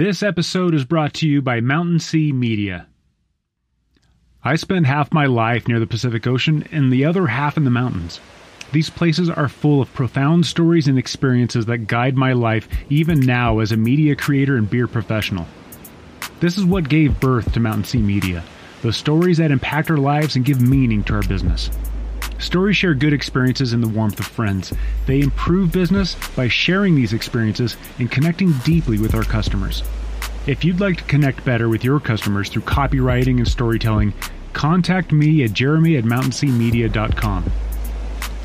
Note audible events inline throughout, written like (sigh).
This episode is brought to you by Mountain Sea Media. I spend half my life near the Pacific Ocean and the other half in the mountains. These places are full of profound stories and experiences that guide my life even now as a media creator and beer professional. This is what gave birth to Mountain Sea Media the stories that impact our lives and give meaning to our business. Stories share good experiences in the warmth of friends. They improve business by sharing these experiences and connecting deeply with our customers. If you'd like to connect better with your customers through copywriting and storytelling, contact me at jeremy at mountainseamedia.com.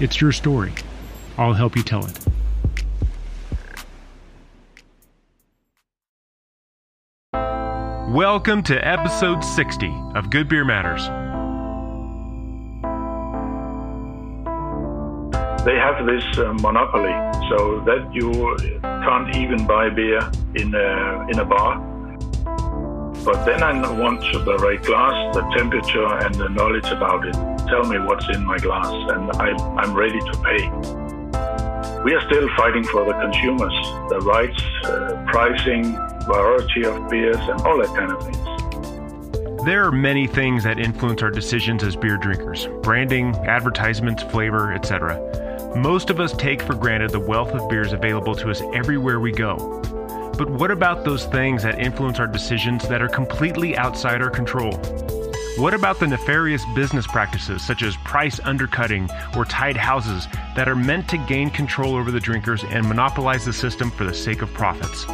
It's your story. I'll help you tell it. Welcome to episode 60 of Good Beer Matters. They have this uh, monopoly so that you can't even buy beer in a, in a bar. But then I want the right glass, the temperature, and the knowledge about it. Tell me what's in my glass, and I, I'm ready to pay. We are still fighting for the consumers, the rights, uh, pricing, variety of beers, and all that kind of things. There are many things that influence our decisions as beer drinkers branding, advertisements, flavor, etc. Most of us take for granted the wealth of beers available to us everywhere we go. But what about those things that influence our decisions that are completely outside our control? What about the nefarious business practices such as price undercutting or tied houses that are meant to gain control over the drinkers and monopolize the system for the sake of profits?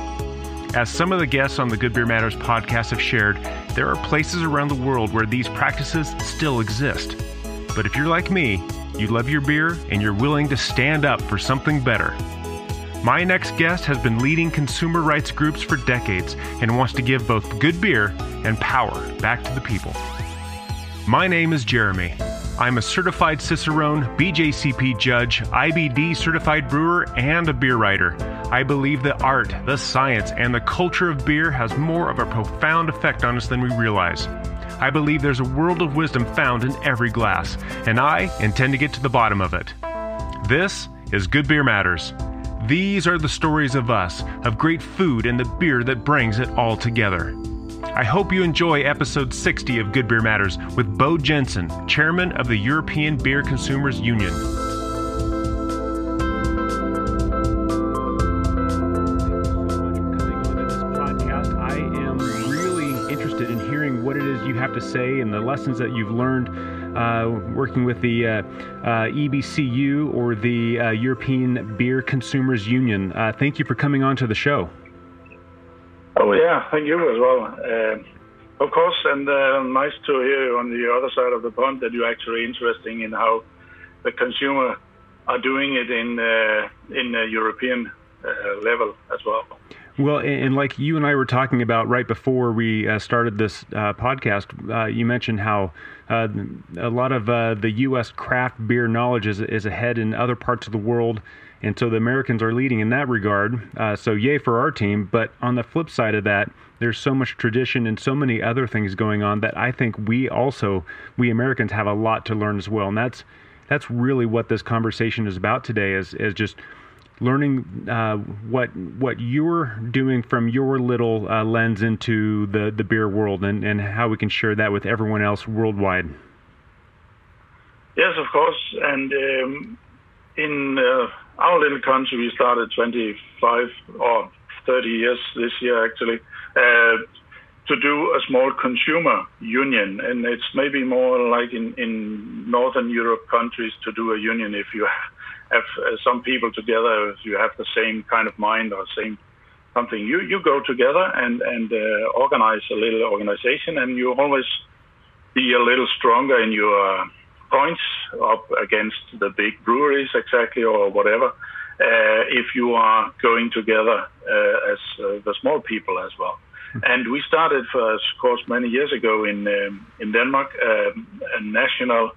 As some of the guests on the Good Beer Matters podcast have shared, there are places around the world where these practices still exist. But if you're like me, you love your beer and you're willing to stand up for something better. My next guest has been leading consumer rights groups for decades and wants to give both good beer and power back to the people. My name is Jeremy. I'm a certified Cicerone, BJCP judge, IBD certified brewer, and a beer writer. I believe the art, the science, and the culture of beer has more of a profound effect on us than we realize. I believe there's a world of wisdom found in every glass, and I intend to get to the bottom of it. This is Good Beer Matters. These are the stories of us, of great food and the beer that brings it all together. I hope you enjoy episode 60 of Good Beer Matters with Bo Jensen, chairman of the European Beer Consumers Union. So, I am really interested in hearing what it is you have to say and the lessons that you've learned uh, working with the uh, uh, EBCU or the European Beer Consumers Union. Thank you for coming on to the show. Oh yeah, thank you as well. Uh, of course, and uh, nice to hear on the other side of the pond that you're actually interested in how the consumer are doing it in uh, in a European uh, level as well. Well, and like you and I were talking about right before we uh, started this uh, podcast, you mentioned how a lot of the U.S. craft beer knowledge is, is ahead in other parts of the world and so the Americans are leading in that regard. Uh, so yay for our team. But on the flip side of that, there's so much tradition and so many other things going on that I think we also, we Americans, have a lot to learn as well. And that's that's really what this conversation is about today. Is is just learning uh, what what you're doing from your little uh, lens into the the beer world and and how we can share that with everyone else worldwide. Yes, of course, and um, in uh, our little country, we started 25 or 30 years this year actually uh, to do a small consumer union, and it's maybe more like in in Northern Europe countries to do a union if you have uh, some people together, if you have the same kind of mind or same something. You you go together and and uh, organize a little organization, and you always be a little stronger in your points up against the big breweries exactly or whatever uh, if you are going together uh, as uh, the small people as well. And we started, for, of course, many years ago in um, in Denmark, um, a national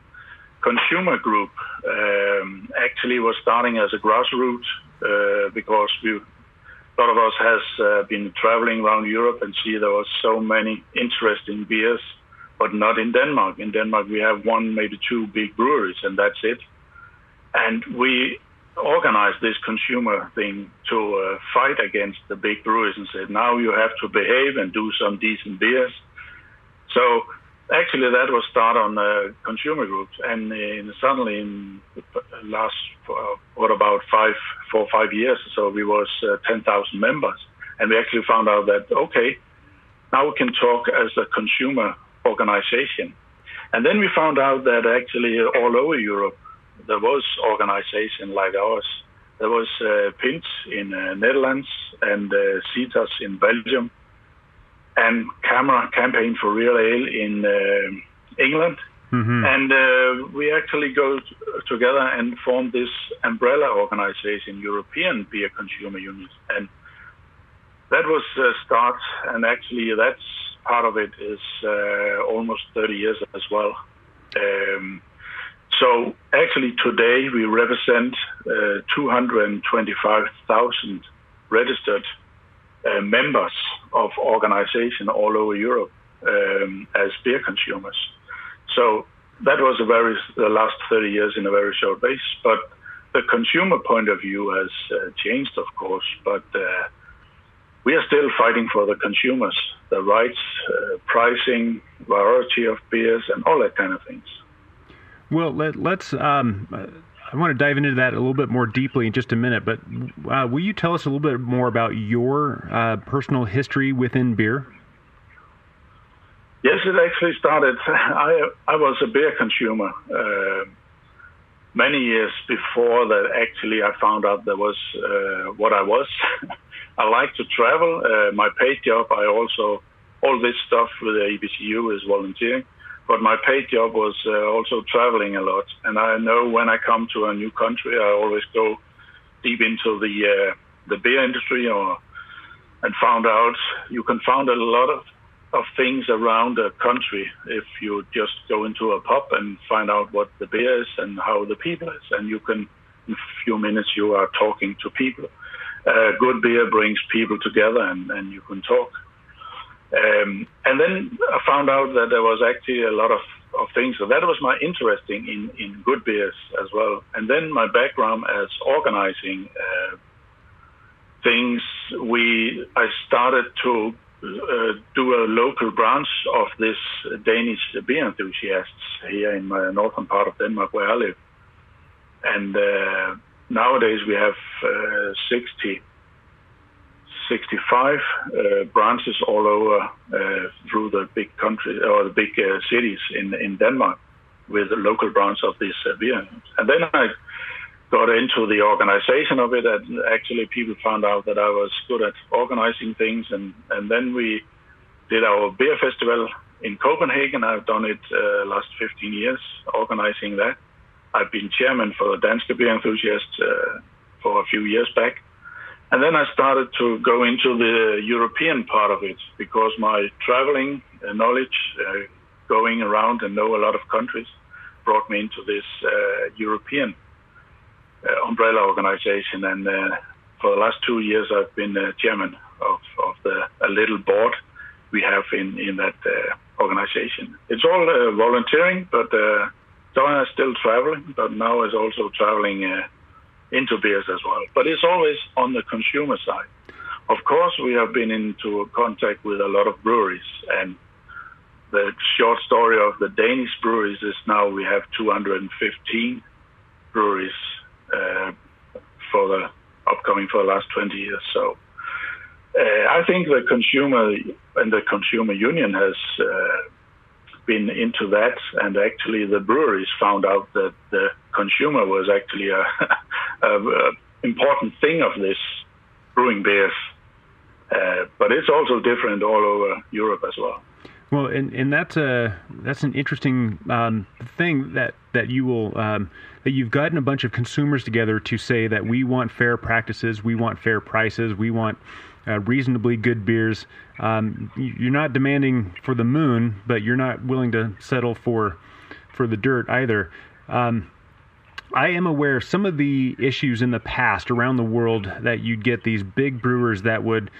consumer group. Um, actually, was starting as a grassroots uh, because we, a lot of us has uh, been traveling around Europe and see there was so many interesting beers but not in Denmark. In Denmark, we have one, maybe two big breweries, and that's it. And we organized this consumer thing to uh, fight against the big breweries and said, now you have to behave and do some decent beers. So actually that was start on uh, consumer groups and in, suddenly in the last uh, what about five four five years so we was uh, 10,000 members and we actually found out that okay now we can talk as a consumer organization and then we found out that actually all over Europe there was organization like ours there was uh, Pint in uh, Netherlands and uh, Zythos in Belgium and CAMRA Campaign for Real Ale in uh, England. Mm-hmm. And uh, we actually go t- together and form this umbrella organization, European Beer Consumer Union. And that was a start, and actually that's part of it is uh, almost 30 years as well. Um, so actually today we represent uh, 225,000 registered uh, members of organization all over Europe um, as beer consumers. So that was a very the last 30 years in a very short base. But the consumer point of view has uh, changed, of course. But uh, we are still fighting for the consumers, the rights, uh, pricing, variety of beers, and all that kind of things. Well, let, us um, I want to dive into that a little bit more deeply in just a minute, but uh, will you tell us a little bit more about your uh, personal history within beer? Yes, it actually started. (laughs) I I was a beer consumer uh, many years before that. Actually, I found out that was uh, what I was. (laughs) I like to travel. Uh, my paid job, I also all this stuff with the EBCU is volunteering but my paid job was uh, also traveling a lot. And I know when I come to a new country, I always go deep into the uh, the beer industry, or and found out you can find a lot of of things around a country if you just go into a pub and find out what the beer is and how the people is, and you can in a few minutes you are talking to people. Uh, good beer brings people together, and, and you can talk. Um, and then I found out that there was actually a lot of, of things. So that was my interest in, in good beers as well. And then my background as organizing uh, things, we I started to uh, do a local branch of this Danish beer enthusiasts here in my northern part of Denmark where I live. And uh, nowadays we have uh, 60 65 uh, branches all over uh, through the big country or the big cities in in Denmark with local branch of this beer. And then I got into the organization of it, and actually people found out that I was good at organizing things, and and then we did our beer festival in Copenhagen. I've done it uh, last 15 years, organizing that. I've been chairman for the Danske Beer Enthusiasts uh, for a few years back and then I started to go into the European part of it because my traveling uh, knowledge, uh, going around and know a lot of countries, brought me into this uh, European uh, umbrella organization. And uh, for the last two years, I've been chairman of, of the a little board we have in in that organization. It's all volunteering, but Donna is still traveling, but now is also traveling into beers as well. But it's always on the consumer side. Of course, we have been into contact with a lot of breweries, and the short story of the Danish breweries is now we have 215 breweries uh, for the upcoming for the last 20 years. So uh, I think the consumer and the consumer union has uh, been into that, and actually the breweries found out that the consumer was actually a, (laughs) a, a important thing of this brewing beers. Uh, but it's also different all over Europe as well. Well, and, and that's a that's an interesting um, thing that that you will um, that you've gotten a bunch of consumers together to say that we want fair practices, we want fair prices, we want uh, reasonably good beers. Um, you're not demanding for the moon, but you're not willing to settle for for the dirt either. Um, I am aware of some of the issues in the past around the world that you'd get these big brewers that would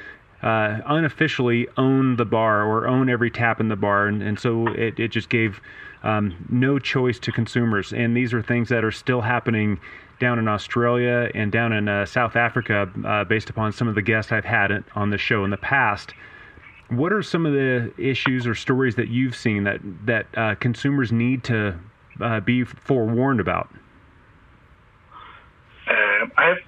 uh, unofficially own the bar or own every tap in the bar, and, and so it, it just gave um, no choice to consumers. And these are things that are still happening down in Australia and down in uh, South Africa, uh, based upon some of the guests I've had on the show in the past. What are some of the issues or stories that you've seen that that uh, consumers need to uh, be forewarned about? Um, I have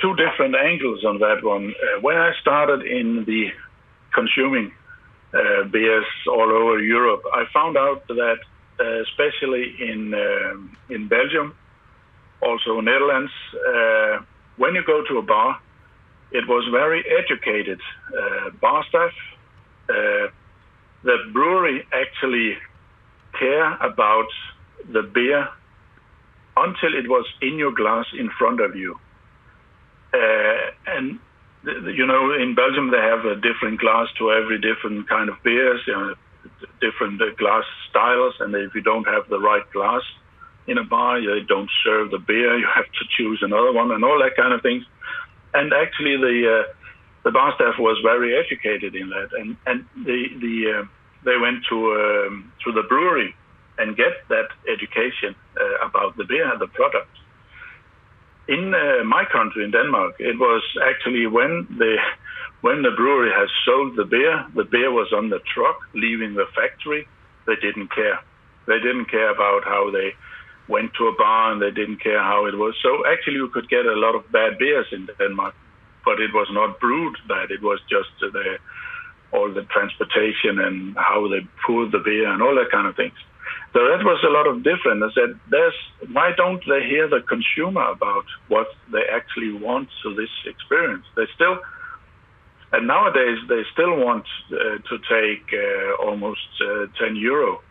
two different angles on that one. Uh, when I started in the consuming uh, beers all over Europe, I found out that especially in um, in Belgium, also Netherlands, uh, when you go to a bar, it was very educated uh, bar staff. Uh, the brewery actually care about the beer until it was in your glass in front of you. Uh, and you know, in Belgium they have a different glass to every different kind of beers, you know, different uh, glass styles, and if you don't have the right glass in a bar, they don't serve the beer. You have to choose another one, and all that kind of things. And actually, the uh, the bar staff was very educated in that, and and the the uh, they went to um, to the brewery and get that education uh, about the beer, and the product. In uh, my country, in Denmark, it was actually when the when the brewery has sold the beer, the beer was on the truck leaving the factory. They didn't care. They didn't care about how they went to a bar and they didn't care how it was. So actually, you could get a lot of bad beers in Denmark, but it was not brewed bad. It was just the all the transportation and how they poured the beer and all that kind of things. So that was a lot of different. I said, "There's why don't they hear the consumer about what they actually want to this experience? They still, and nowadays they still want uh, to take uh, almost uh, 10 euro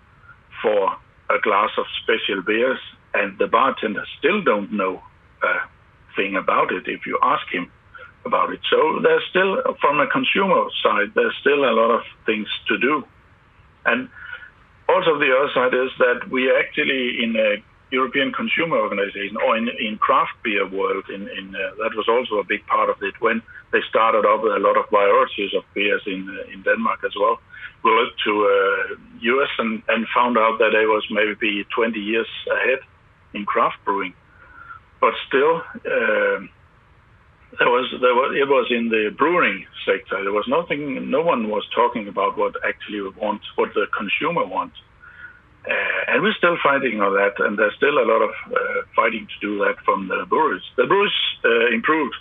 for a glass of special beers, and the bartender still don't know a thing about it if you ask him about it. So there's still, from a consumer side, there's still a lot of things to do, and also, the other side is that we actually in a European consumer organization or in, in craft beer world, in, in uh, that was also a big part of it when they started up a lot of varieties of beers in uh, in Denmark as well. We looked to uh, US and, and found out that it was maybe 20 years ahead in craft brewing, but still. Um, there was there was it was in the brewing sector. There was nothing. No one was talking about what actually wants, what the consumer wants, uh, and we're still fighting on that. And there's still a lot of uh, fighting to do that from the brewers. The brewers uh, improved,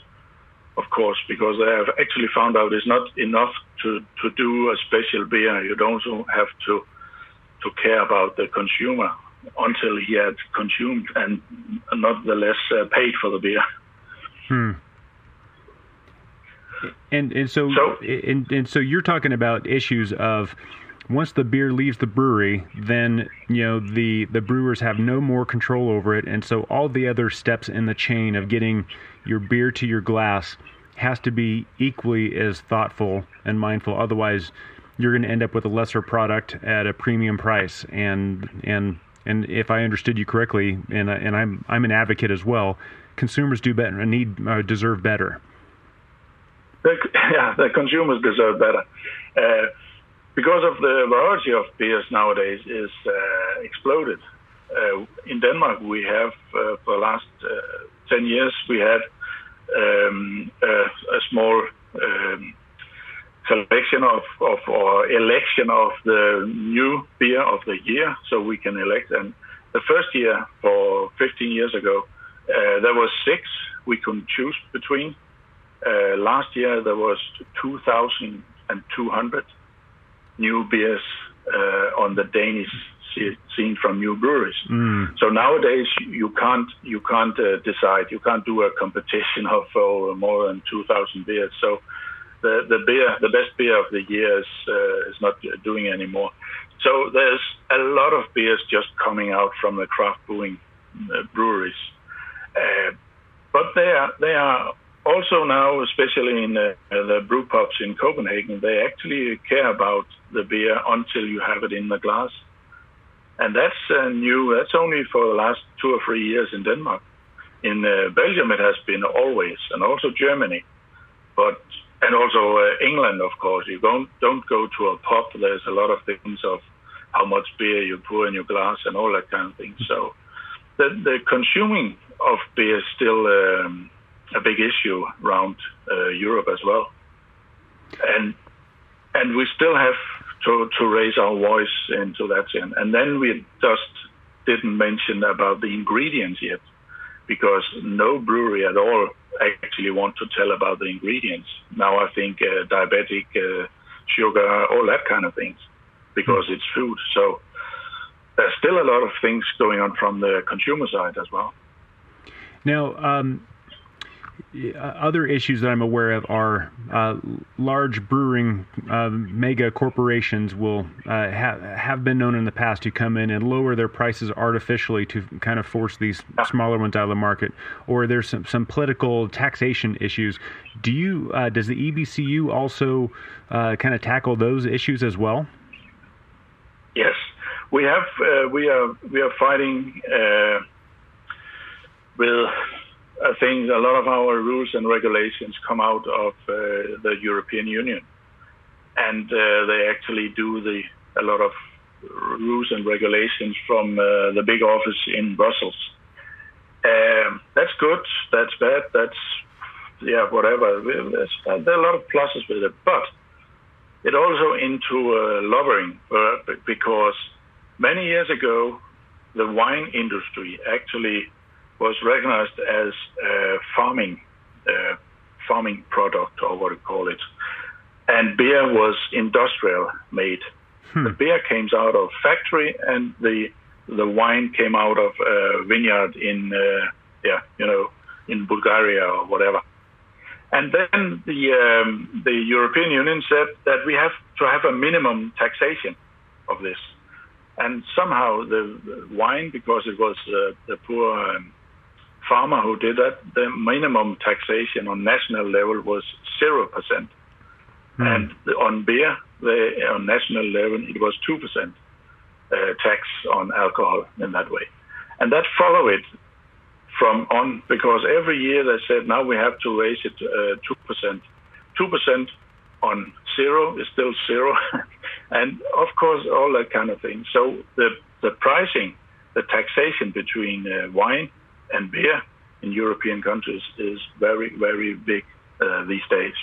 of course, because they have actually found out it's not enough to to do a special beer. You don't have to to care about the consumer until he had consumed and not nonetheless uh, paid for the beer. Hmm. And and so, so and, and so you're talking about issues of once the beer leaves the brewery, then you know the the brewers have no more control over it, and so all the other steps in the chain of getting your beer to your glass has to be equally as thoughtful and mindful. Otherwise, you're going to end up with a lesser product at a premium price. And and and if I understood you correctly, and and I'm I'm an advocate as well, consumers do better and need uh, deserve better the, (laughs) yeah, the consumers deserve better. Uh, because of the variety of beers nowadays is uh, exploded. Uh, in Denmark, we have uh, for the last uh, 10 years, we had um, a, a, small um, selection of, of, or election of the new beer of the year, so we can elect. And the first year, for 15 years ago, uh, there was six we could choose between. Uh, last year there was 2,200 new beers uh, on the Danish scene from new breweries. Mm. So nowadays you can't you can't uh, decide you can't do a competition of oh, more than 2,000 beers. So the the beer the best beer of the year is uh, is not doing anymore. So there's a lot of beers just coming out from the craft brewing uh, breweries, uh, but they are they are also now, especially in the, the brew pubs in Copenhagen, they actually care about the beer until you have it in the glass. And that's uh, new. That's only for the last two or three years in Denmark. In uh, Belgium, it has been always, and also Germany. But and also uh, England, of course. You don't don't go to a pub. There's a lot of things of how much beer you pour in your glass and all that kind of thing. So the the consuming of beer is still um, a big issue around uh, Europe as well, and and we still have to to raise our voice into that. And, and then we just didn't mention about the ingredients yet, because no brewery at all actually want to tell about the ingredients. Now I think uh, diabetic, uh, sugar, all that kind of things, because it's food. So there's still a lot of things going on from the consumer side as well. Now, um, other issues that I'm aware of are uh, large brewing uh, mega corporations will uh, ha- have been known in the past to come in and lower their prices artificially to kind of force these smaller ones out of the market. Or there's some, some political taxation issues. Do you uh, does the EBCU also uh, kind of tackle those issues as well? Yes, we have. Uh, we are we are fighting with I think a lot of our rules and regulations come out of uh, the European Union, and uh, they actually do the a lot of rules and regulations from uh, the big office in Brussels. Um, that's good. That's bad. That's yeah, whatever. There are a lot of pluses with it, but it also into uh, lobbying uh, because many years ago the wine industry actually was recognized as a farming uh, farming product or what you call it, and beer was industrial made. Hmm. The beer came out of factory, and the the wine came out of a vineyard in uh, yeah you know in Bulgaria or whatever. And then the um, the European Union said that we have to have a minimum taxation of this, and somehow the, the wine, because it was uh, the poor um, farmer who did that, the minimum taxation on national level was zero percent, mm. and on beer, the, on national level, it was two percent uh, tax on alcohol in that way, and that followed from on because every year they said now we have to raise it uh, two percent, two percent on zero is still zero, (laughs) and of course all that kind of thing. So the the pricing, the taxation between uh, wine and beer in European countries is very, very big uh, these days.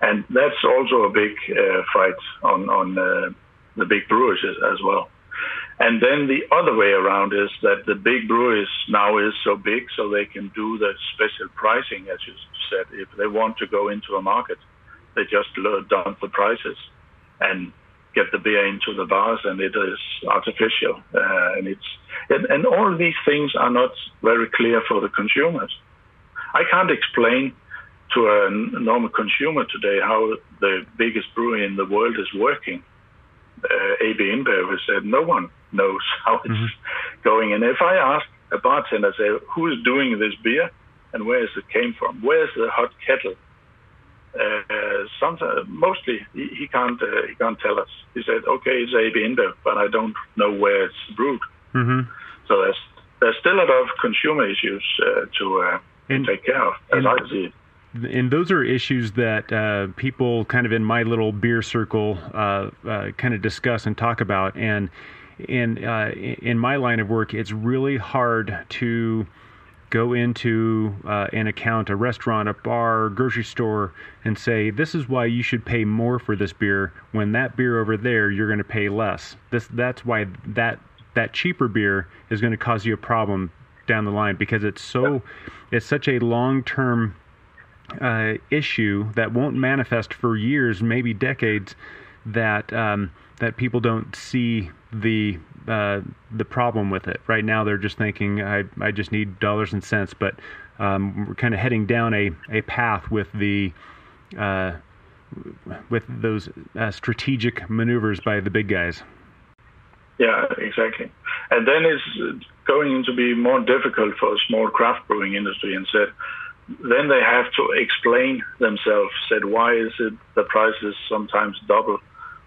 And that's also a big uh, fight on, on uh, the big breweries as well. And then the other way around is that the big breweries now is so big so they can do the special pricing, as you said. If they want to go into a market, they just dump the prices and get the beer into the bars, and it is artificial, uh, and it's and, and all these things are not very clear for the consumers. I can't explain to a normal consumer today how the biggest brewery in the world is working. Uh, AB InBev has said no one knows (laughs) how it's mm-hmm. going. And if I ask a bartender, say, who is doing this beer and where is it came from? Where's the hot kettle? Uh, sometimes, mostly he, he can't uh, he can't tell us. He said, "Okay, it's AB InBev, but I don't know where it's brewed." Mm-hmm. So there's there's still a lot of consumer issues uh, to, uh, and, take care of, as and, I see it. And those are issues that uh, people kind of in my little beer circle uh, uh, kind of discuss and talk about. And in uh, in my line of work, it's really hard to go into uh, an account, a restaurant, a bar, grocery store, and say, "This is why you should pay more for this beer." When that beer over there, you're going to pay less. This that's why that that cheaper beer is going to cause you a problem down the line because it's so it's such a long term uh, issue that won't manifest for years, maybe decades. That um, that people don't see the uh, the problem with it. Right now, they're just thinking, I, I just need dollars and cents. But um, we're kind of heading down a, a path with the uh, with those uh, strategic maneuvers by the big guys. Yeah, exactly. And then it's going to be more difficult for a small craft brewing industry. And said, then they have to explain themselves. Said, why is it the price is sometimes double?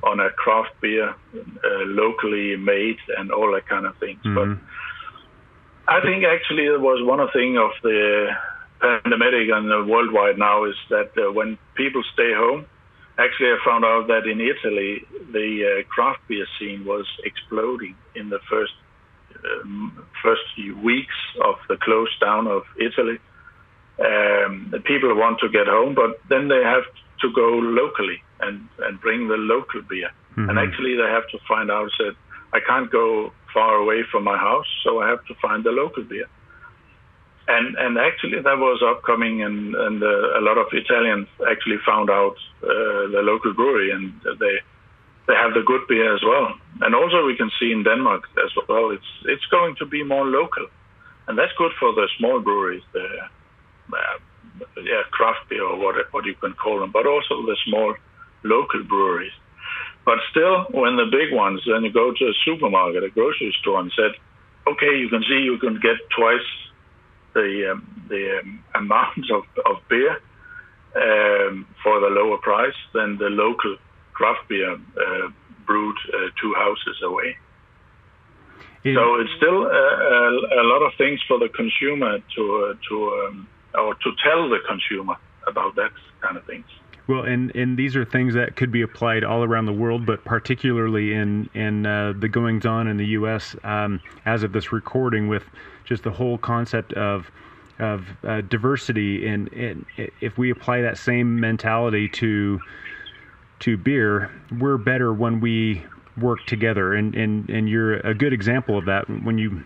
On a craft beer, uh, locally made, and all that kind of things. Mm-hmm. But I think actually it was one of the thing of the pandemic and uh, worldwide now is that uh, when people stay home, actually I found out that in Italy the uh, craft beer scene was exploding in the first um, first few weeks of the close down of Italy. Um, the people want to get home, but then they have to go locally and, and bring the local beer. Mm-hmm. And actually, they have to find out that I can't go far away from my house, so I have to find the local beer. And and actually, that was upcoming, and and uh, a lot of Italians actually found out uh, the local brewery, and they they have the good beer as well. And also, we can see in Denmark as well. It's it's going to be more local, and that's good for the small breweries, the uh, yeah craft beer or what what you can call them, but also the small local breweries. But still, when the big ones, then you go to a supermarket, a grocery store, and said, okay, you can see you can get twice the um, the um, amount of, of beer um, for the lower price than the local craft beer uh, brewed uh, two houses away. So it's still a, a, a, lot of things for the consumer to uh, to um, or to tell the consumer about that kind of things. Well, and, and these are things that could be applied all around the world, but particularly in in uh, the goings on in the U.S. Um, as of this recording, with just the whole concept of of uh, diversity, and, and if we apply that same mentality to to beer, we're better when we work together, and and and you're a good example of that when you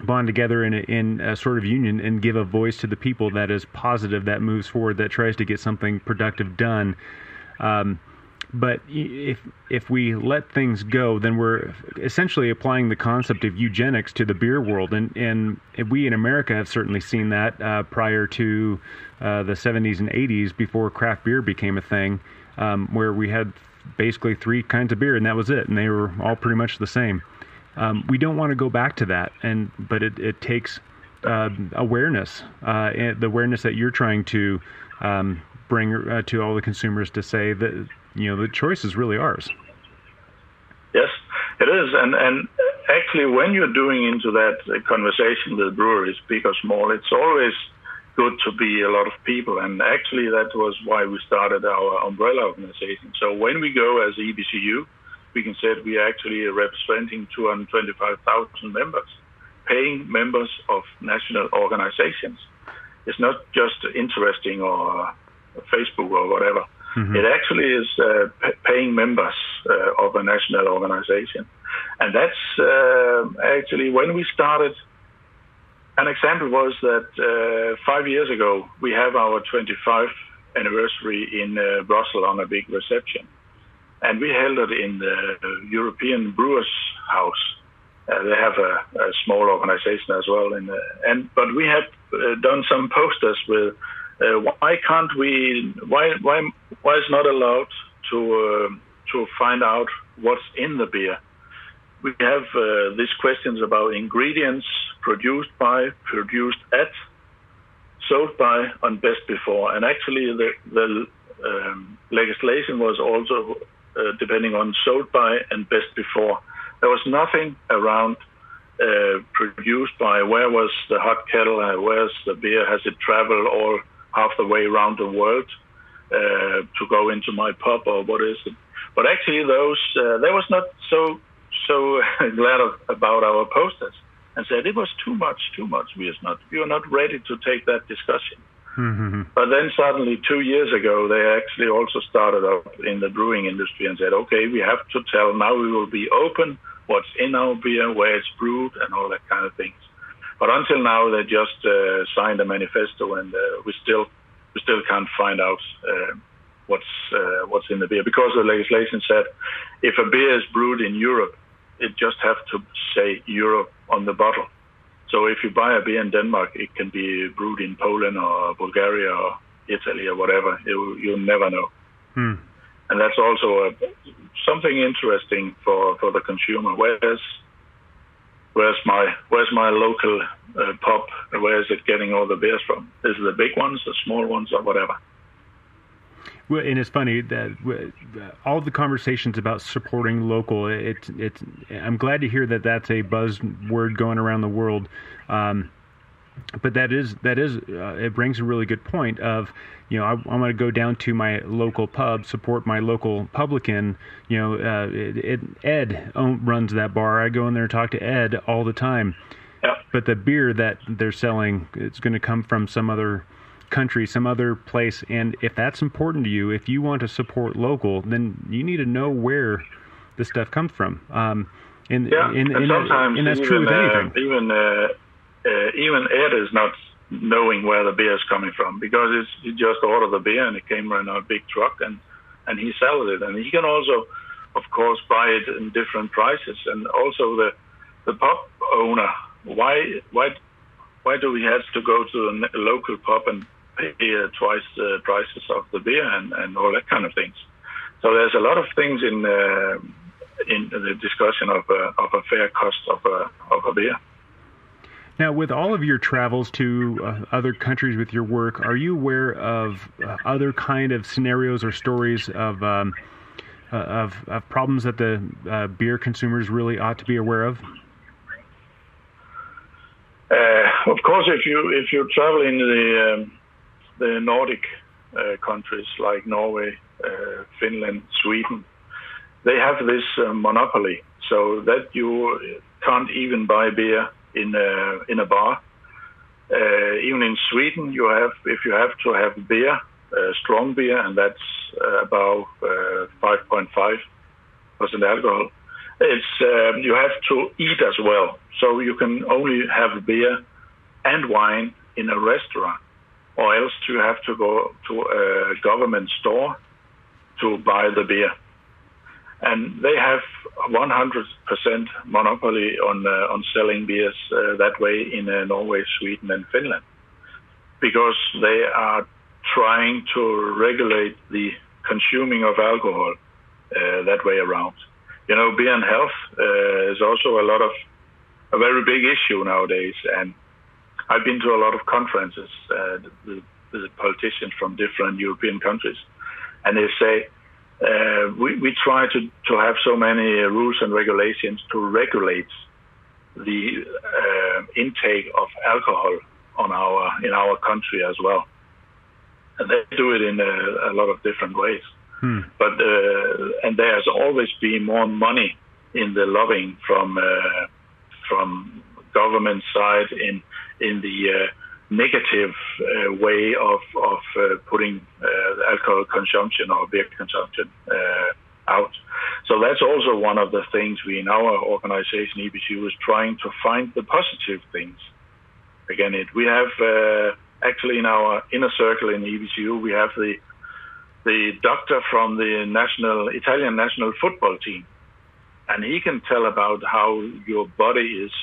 bond together in a, in a sort of union and give a voice to the people that is positive, that moves forward, that tries to get something productive done. Um, but if if we let things go, then we're essentially applying the concept of eugenics to the beer world, and and we in America have certainly seen that uh, prior to uh, the 70s and 80s, before craft beer became a thing, um, where we had basically three kinds of beer, and that was it, and they were all pretty much the same. Um, we don't want to go back to that, and but it, it takes uh, awareness, uh, the awareness that you're trying to um, bring uh, to all the consumers to say that you know the choice is really ours. Yes, it is, and and actually, when you're doing into that conversation with breweries, big or small, it's always good to be a lot of people, and actually, that was why we started our umbrella organization. So when we go as EBCU we can say that we are actually representing 225,000 members, paying members of national organizations. It's not just interesting or Facebook or whatever. Mm-hmm. It actually is uh, p- paying members uh, of a national organization. And that's uh, actually when we started. An example was that uh, five years ago, we have our 25th anniversary in uh, Brussels on a big reception and we held it in the European Brewers House. Uh, they have a, a, small organization as well, the, and but we have uh, done some posters with uh, why can't we why why why is not allowed to uh, to find out what's in the beer. We have uh, these questions about ingredients produced by, produced at, sold by, on best before, and actually the the um, legislation was also uh, depending on sold by and best before. There was nothing around uh, produced by where was the hot kettle, uh, where's the beer, has it traveled all half the way around the world uh, to go into my pub or what is it? But actually, those uh, they was not so so (laughs) glad of, about our posters and said it was too much, too much. We are not we are not ready to take that discussion. Mm-hmm. But then suddenly, two years ago, they actually also started up in the brewing industry and said, okay, we have to tell now we will be open what's in our beer, where it's brewed, and all that kind of things. But until now, they just uh, signed a manifesto, and uh, we still we still can't find out uh, what's uh, what's in the beer because the legislation said if a beer is brewed in Europe, it just have to say Europe on the bottle. So if you buy a beer in Denmark, it can be brewed in Poland or Bulgaria or Italy or whatever. You you never know. Hmm. And that's also a, something interesting for, for the consumer. Where's where's my where's my local uh, pub? Where is it getting all the beers from? Is it the big ones, the small ones, or whatever? And it's funny that all the conversations about supporting local. It's it's. I'm glad to hear that that's a buzzword going around the world. Um, but that is that is uh, it brings a really good point of you know I, am going to go down to my local pub support my local publican you know uh, it, it, ed runs that bar i go in there and talk to ed all the time but the beer that they're selling it's going to come from some other country some other place and if that's important to you if you want to support local then you need to know where the stuff comes from. Um, and, yeah, and, and, and sometimes and that's even, true with anything. Uh, even uh, uh, even Ed is not knowing where the beer is coming from because it's, he just ordered the beer and it came in a big truck and and he sells it. And he can also of course buy it in different prices. And also the the pub owner why why why do we have to go to a local pub and pay uh, twice the prices of the beer and, and all that kind of things so there's a lot of things in uh, in the discussion of a, of a fair cost of a, of a beer. Now, with all of your travels to uh, other countries with your work, are you aware of uh, other kind of scenarios or stories of um, uh, of, of, problems that the uh, beer consumers really ought to be aware of? Uh, of course, if you if you travel in the um, the Nordic uh, countries like Norway, Finland, Sweden, they have this monopoly, so that you can't even buy beer in a in a bar. Uh, even in Sweden, you have if you have to have beer, uh, strong beer, and that's uh, about 5.5 percent alcohol. It's um, you have to eat as well, so you can only have beer and wine in a restaurant, or else you have to go to a government store to buy the beer and they have 100% monopoly on uh, on selling beers uh, that way in uh, Norway, Sweden, and Finland, because they are trying to regulate the consuming of alcohol uh, that way around. You know, beer and health uh, is also a lot of a very big issue nowadays, and I've been to a lot of conferences uh, with, with politicians from different European countries, and they say uh, we, we try to, to have so many rules and regulations to regulate the uh, intake of alcohol on our in our country as well, and they do it in a, a lot of different ways. Hmm. But uh, and there's always been more money in the lobbying from uh, from government side in in the uh, negative uh, way of of uh, putting uh, alcohol consumption or beer consumption uh, out. So that's also one of the things we in our organization EBCU is trying to find the positive things. Again, it we have uh, actually in our inner circle in EBCU we have the the doctor from the national Italian national football team, and he can tell about how your body is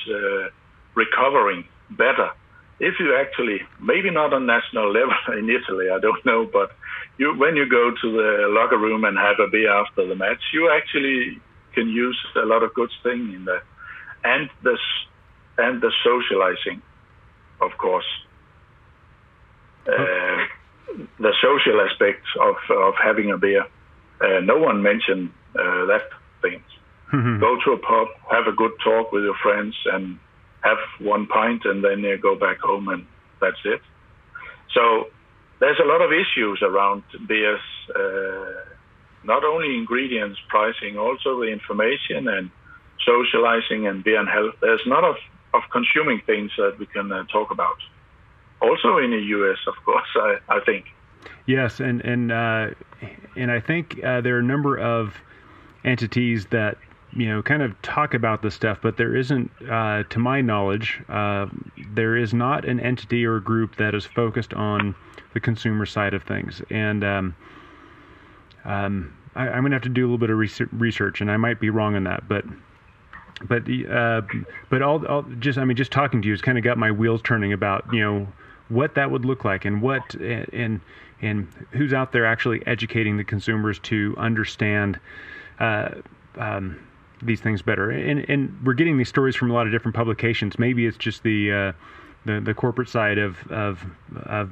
recovering better if you actually, maybe not on national (laughs) level in Italy, I don't know, but you, when you go to the locker room and have a beer after the match, you actually can use a lot of good things in there, and the and the socializing, of course. Uh, the social aspects of of having a beer. Uh, no one mentioned uh, that thing. Mm-hmm. Go to a pub, have a good talk with your friends, and have one pint and then uh, go back home and that's it. So there's a lot of issues around beers, uh, not only ingredients, pricing, also the information and socializing and beer and health. There's a lot of, of consuming things that we can uh, talk about. Also in the U.S., of course, I, I think. Yes, and and uh, and I think uh, there are a number of entities that you know, kind of talk about this stuff, but there isn't, uh, to my knowledge, uh, there is not an entity or group that is focused on the consumer side of things. And um, um, I, am going to have to do a little bit of research, and I might be wrong on that, but. But uh, but all, all just I mean just talking to you has kind of got my wheels turning about you know what that would look like and what and and who's out there actually educating the consumers to understand uh, um, these things better. And and we're getting these stories from a lot of different publications. Maybe it's just the uh, the, the corporate side of of, of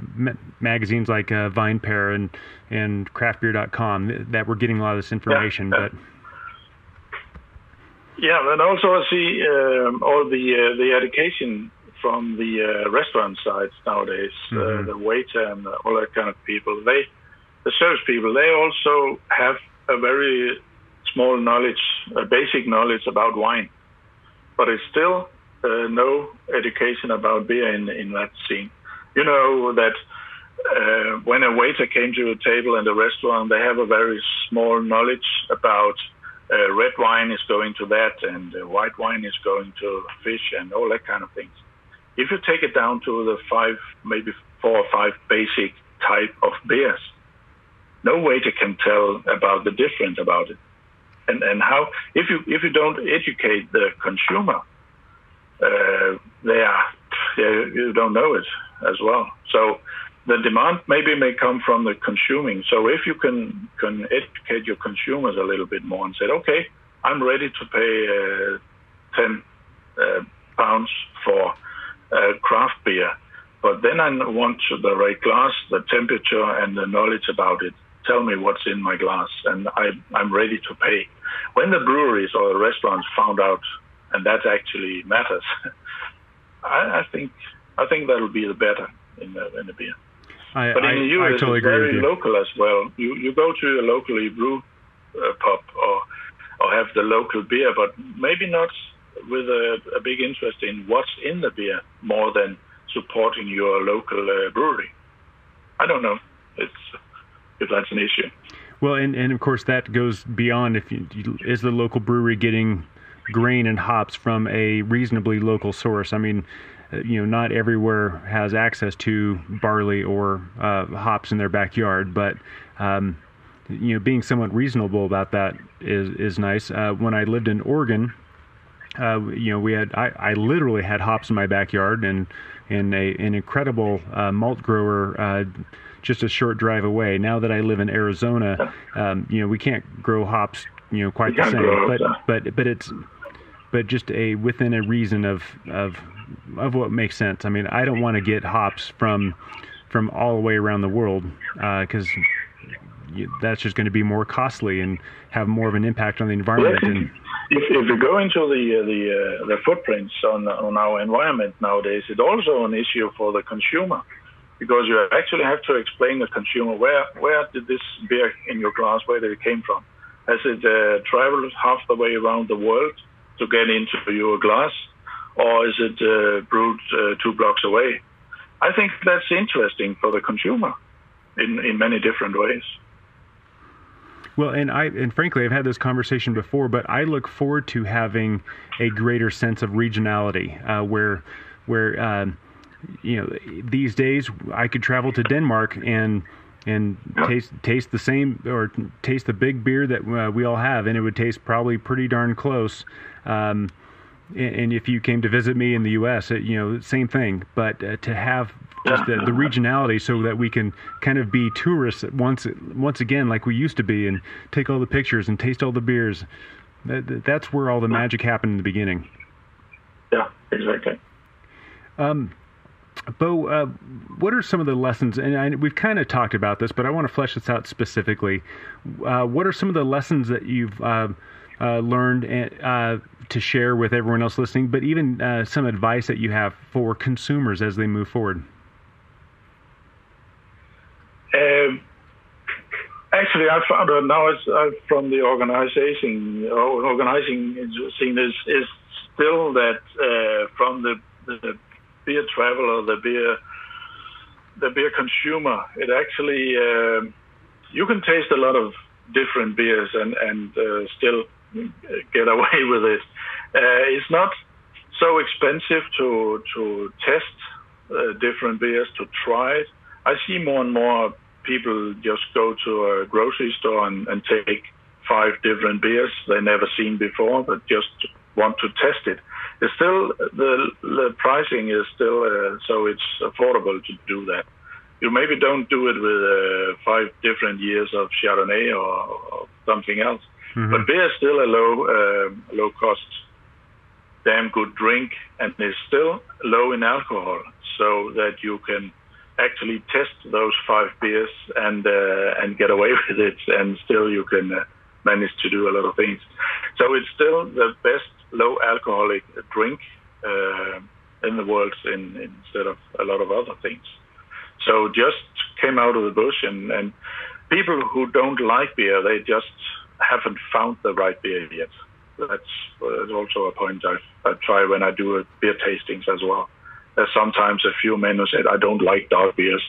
magazines like uh, VinePair and and craftbeer.com that we're getting a lot of this information. Yeah. But yeah, and also I see um, all the uh, the education from the uh, restaurant sides nowadays, uh, mm-hmm. the waiter and all that kind of people. They, the service people, they also have a very small knowledge, a basic knowledge about wine, but it's still uh, no education about beer in in that scene. You know that uh, when a waiter came to a table in the restaurant, they have a very small knowledge about uh, red wine is going to that, and uh, white wine is going to fish, and all that kind of things. If you take it down to the five, maybe four or five basic type of beers, no waiter can tell about the difference about it, and and how if you if you don't educate the consumer, uh, they are you don't know it as well. So the demand maybe may come from the consuming. So if you can can educate your consumers a little bit more and say, okay, I'm ready to pay uh, ten uh, pounds for uh, craft beer, but then I want the right glass, the temperature, and the knowledge about it. Tell me what's in my glass, and I, I'm ready to pay. When the breweries or the restaurants found out, and that actually matters, (laughs) I, I think I think that'll be the better in the, in the beer. I, but in the US, totally it's very local as well. You you go to a locally brew uh, pub or or have the local beer, but maybe not with a, a, big interest in what's in the beer more than supporting your local uh, brewery. I don't know. It's if that's an issue. Well, and, and of course that goes beyond if you, is the local brewery getting grain and hops from a reasonably local source. I mean, uh, you know, not everywhere has access to barley or uh, hops in their backyard, but um, you know, being somewhat reasonable about that is is nice. Uh, when I lived in Oregon, uh, you know, we had I, I literally had hops in my backyard and and a an incredible uh, malt grower. Just a short drive away. Now that I live in Arizona, um, you know we can't grow hops, you know, quite the same. But but but it's but just a within a reason of of of what makes sense. I mean, I don't want to get hops from from all the way around the world because uh, that's just going to be more costly and have more of an impact on the environment. And, if, if you go into the uh, the uh, the footprints on on our environment nowadays, it's also an issue for the consumer because you actually have to explain the consumer where where did this beer in your glass where did it came from? Has it uh, traveled half the way around the world to get into your glass? or is it uh, brewed uh, two blocks away? I think that's interesting for the consumer in, in many different ways. Well, and I and frankly, I've had this conversation before, but I look forward to having a greater sense of regionality, uh, where where um, you know these days I could travel to Denmark and and taste taste the same or taste the big beer that uh, we all have, and it would taste probably pretty darn close. Um, and if you came to visit me in the U.S., you know, same thing. But uh, to have just the, the, regionality, so that we can kind of be tourists once once again, like we used to be, and take all the pictures and taste all the beers. That, that's where all the magic happened in the beginning. Yeah, exactly. Um, Bo, uh, what are some of the lessons? And I, we've kind of talked about this, but I want to flesh this out specifically. Uh, what are some of the lessons that you've uh, uh learned uh, to share with everyone else listening, but even uh, some advice that you have for consumers as they move forward? Um, actually, I found out now it's, from the organization, organizing scene is, is still that from the, the beer traveler, the beer, the beer consumer, it actually um, you can taste a lot of different beers and and uh, still get away (laughs) with it. Uh, it's not so expensive to to test uh, different beers to try it. I see more and more people just go to a grocery store and, and take five different beers they never seen before, but just want to test it. It's still the the pricing is still uh, so it's affordable to do that. You maybe don't do it with uh, five different years of Chardonnay or, or something else, mm-hmm. but beer is still a low uh, low cost damn good drink and is still low in alcohol, so that you can actually test those five beers and uh, and get away (laughs) with it, and still you can uh, manage to do a lot of things. So it's still the best low alcoholic drink uh, in the world in, instead of a lot of other things. So just came out of the bush, and, and people who don't like beer, they just haven't found the right beer yet. That's, that's also a point I, I try when I do beer tastings as well. There's sometimes a few men who said, I don't like dark beers.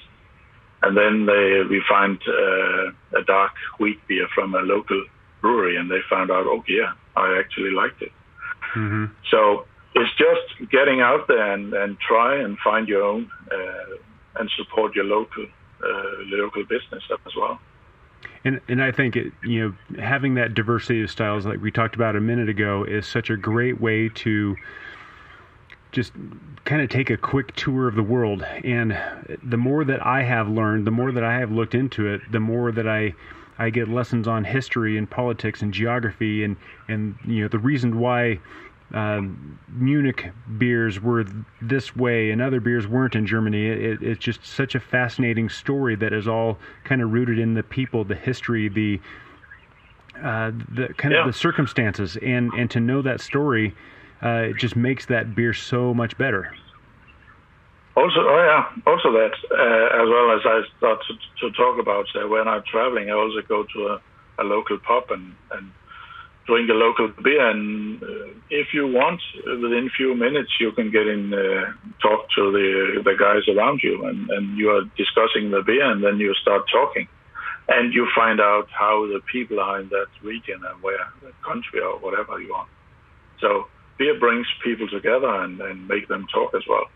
And then they, we find uh, a dark wheat beer from a local brewery, and they found out, oh, yeah, I actually liked it. Mm-hmm. So it's just getting out there and, and try and find your own uh, and support your local uh, local business as well. And and I think it, you know having that diversity of styles, like we talked about a minute ago, is such a great way to just kind of take a quick tour of the world. And the more that I have learned, the more that I have looked into it, the more that I I get lessons on history and politics and geography and and you know the reason why um, Munich beers were this way and other beers weren't in Germany. It, it's just such a fascinating story that is all kind of rooted in the people, the history, the uh, the kind yeah. of the circumstances, and and to know that story, uh, it just makes that beer so much better. Also, oh yeah, also that uh, as well as I start to, to talk about uh, when I'm traveling, I also go to a, a local pub and and drink a local beer. And uh, if you want, within few minutes, you can get in, uh, talk to the the guys around you, and, and you are discussing the beer, and then you start talking, and you find out how the people are in that region and where the country or whatever you want. So beer brings people together and, and make them talk as well.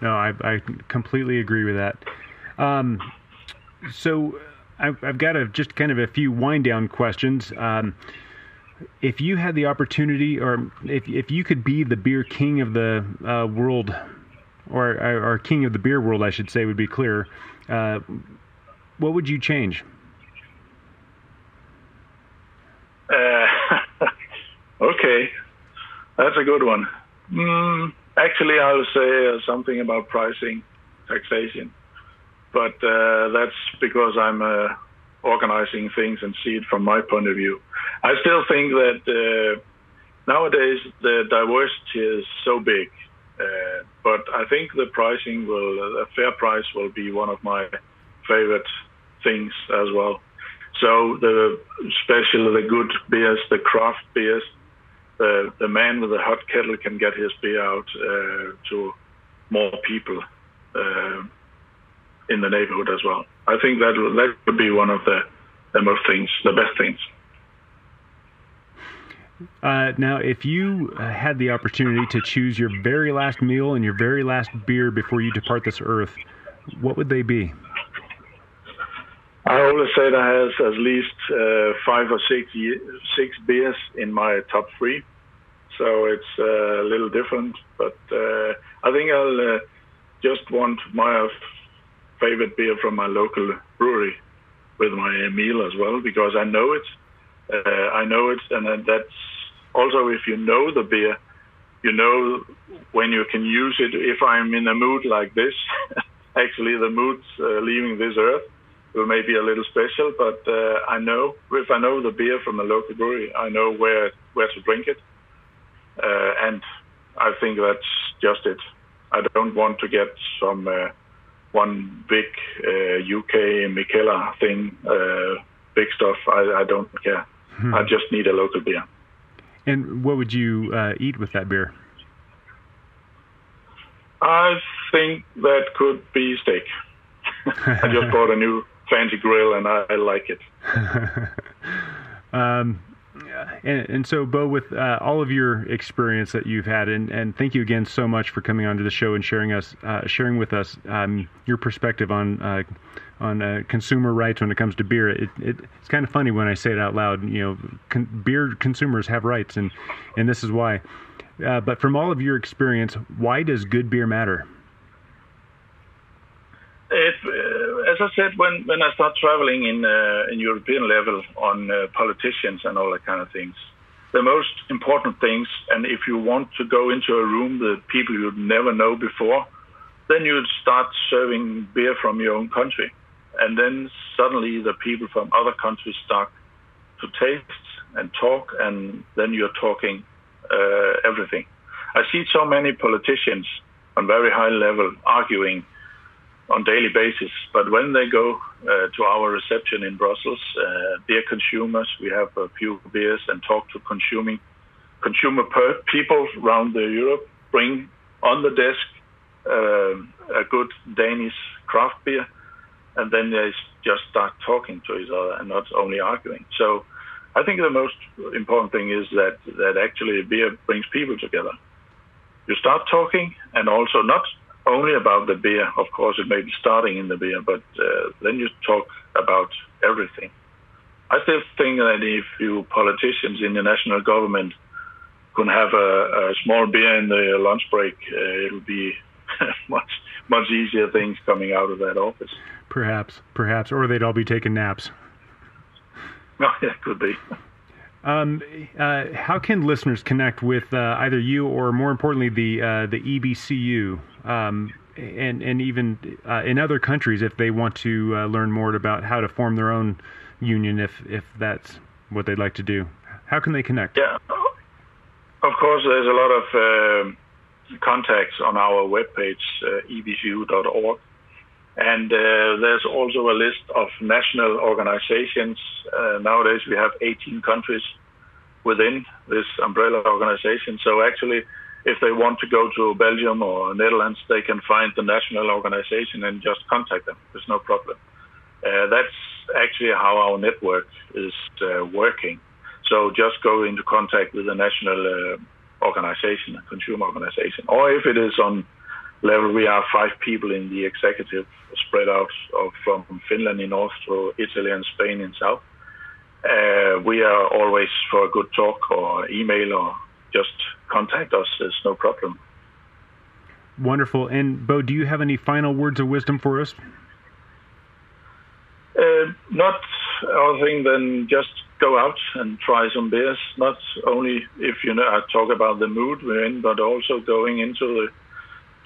No, I, I completely agree with that. Um, so I've, I've got a, just kind of a few wind down questions. Um, if you had the opportunity, or if if you could be the beer king of the uh, world, or or king of the beer world, I should say, would be clear. Uh, what would you change? Uh, (laughs) okay, that's a good one. Mm, actually, I'll say uh, something about pricing, taxation but uh, that's because I'm uh, organizing things and see it from my point of view. I still think that nowadays the diversity is so big, uh, but I think the pricing will, a fair price will be one of my favorite things as well. So the especially the good beers, the craft beers, the the man with the hot kettle can get his beer out uh, to more people. Uh, in the neighborhood as well. I think that that would be one of the, the most things, the best things. Uh, now, if you uh, had the opportunity to choose your very last meal and your very last beer before you depart this earth, what would they be? I always say that I have at least uh, five or six six beers in my top three, so it's uh, a little different. But uh, I think I'll uh, just want my favorite beer from my local brewery with my meal as well because I know it. Uh, I know it, and that's also if you know the beer, you know when you can use it. If I'm in a mood like this, (laughs) actually the mood's uh, leaving this earth. It may be a little special, but uh, I know if I know the beer from a local brewery, I know where where to drink it, uh, and I think that's just it. I don't want to get some uh, one big uh, UK Mikkeller thing, uh, big stuff. I, I don't care. Hmm. I just need a local beer. And what would you uh, eat with that beer? I think that could be steak. (laughs) I just bought a new fancy grill and I, I like it. (laughs) um, and, and, so, Bo, with uh, all of your experience that you've had, and, and thank you again so much for coming onto the show and sharing us, uh, sharing with us um, your perspective on uh, on uh, consumer rights when it comes to beer. It, it, it's kind of funny when I say it out loud. You know, con- beer consumers have rights, and and this is why. Uh, but from all of your experience, why does good beer matter? It, as I said, when, when I start traveling in uh, in European level on uh, politicians and all that kind of things, the most important things, and if you want to go into a room with people you never know before, then you start serving beer from your own country, and then suddenly the people from other countries start to taste and talk, and then you're talking uh, everything. I see so many politicians on very high level arguing on daily basis, but when they go uh, to our reception in Brussels, uh, beer consumers, we have a few beers and talk to consuming consumer per- people around the Europe, bring on the desk uh, a good Danish craft beer, and then they just start talking to each other and not only arguing. So I think the most important thing is that, that actually beer brings people together. You start talking and also not only about the beer, of course, it may be starting in the beer, but uh, then you talk about everything. I still think that if you politicians in the national government could have a, a small beer in the lunch break, uh, it'll be (laughs) much much easier things coming out of that office. Perhaps, perhaps, or they'd all be taking naps. Oh, yeah, could be. (laughs) Um, uh, how can listeners connect with uh, either you or, more importantly, the uh, the EBCU, um, and and even uh, in other countries if they want to uh, learn more about how to form their own union, if if that's what they'd like to do? How can they connect? Yeah, of course, there's a lot of um, contacts on our webpage, uh, ebcu.org. And uh, there's also a list of national organizations. Uh, nowadays, we have 18 countries within this umbrella organization. So actually, if they want to go to Belgium or Netherlands, they can find the national organization and just contact them. There's no problem. Uh, that's actually how our network is uh, working. So just go into contact with the national uh, organization, consumer organization, or if it is on level, we are five people in the executive spread out of, from Finland in north to Italy and Spain in south. Uh, we are always for a good talk or email or just contact us. There's no problem. Wonderful. And Bo, do you have any final words of wisdom for us? Uh, not other thing than just go out and try some beers. Not only if you know I talk about the mood we're in, but also going into the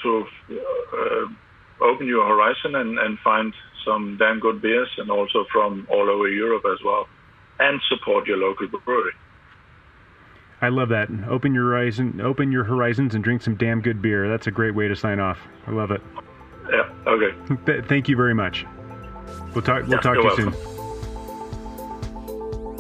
to uh, open your horizon and, and find some damn good beers and also from all over Europe as well, and support your local brewery. I love that. Open your horizon, open your horizons, and drink some damn good beer. That's a great way to sign off. I love it. Yeah. Okay. Th- thank you very much. We'll talk. We'll yeah, talk to you welcome. soon.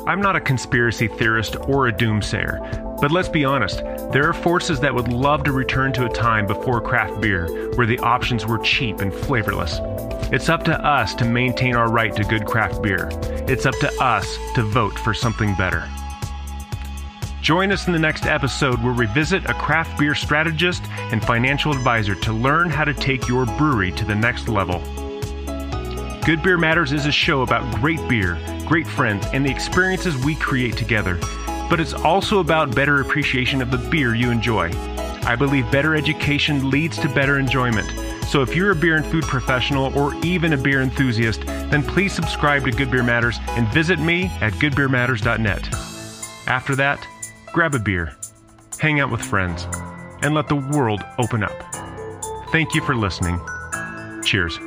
I'm not a conspiracy theorist or a doomsayer, but let's be honest, there are forces that would love to return to a time before craft beer, where the options were cheap and flavorless. It's up to us to maintain our right to good craft beer. It's up to us to vote for something better. Join us in the next episode where we visit a craft beer strategist and financial advisor to learn how to take your brewery to the next level. Good Beer Matters is a show about great beer, great friends, and the experiences we create together but it's also about better appreciation of the beer you enjoy. I believe better education leads to better enjoyment. So if you're a beer and food professional or even a beer enthusiast, then please subscribe to Good Beer Matters and visit me at goodbeermatters.net. After that, grab a beer, hang out with friends, and let the world open up. Thank you for listening. Cheers.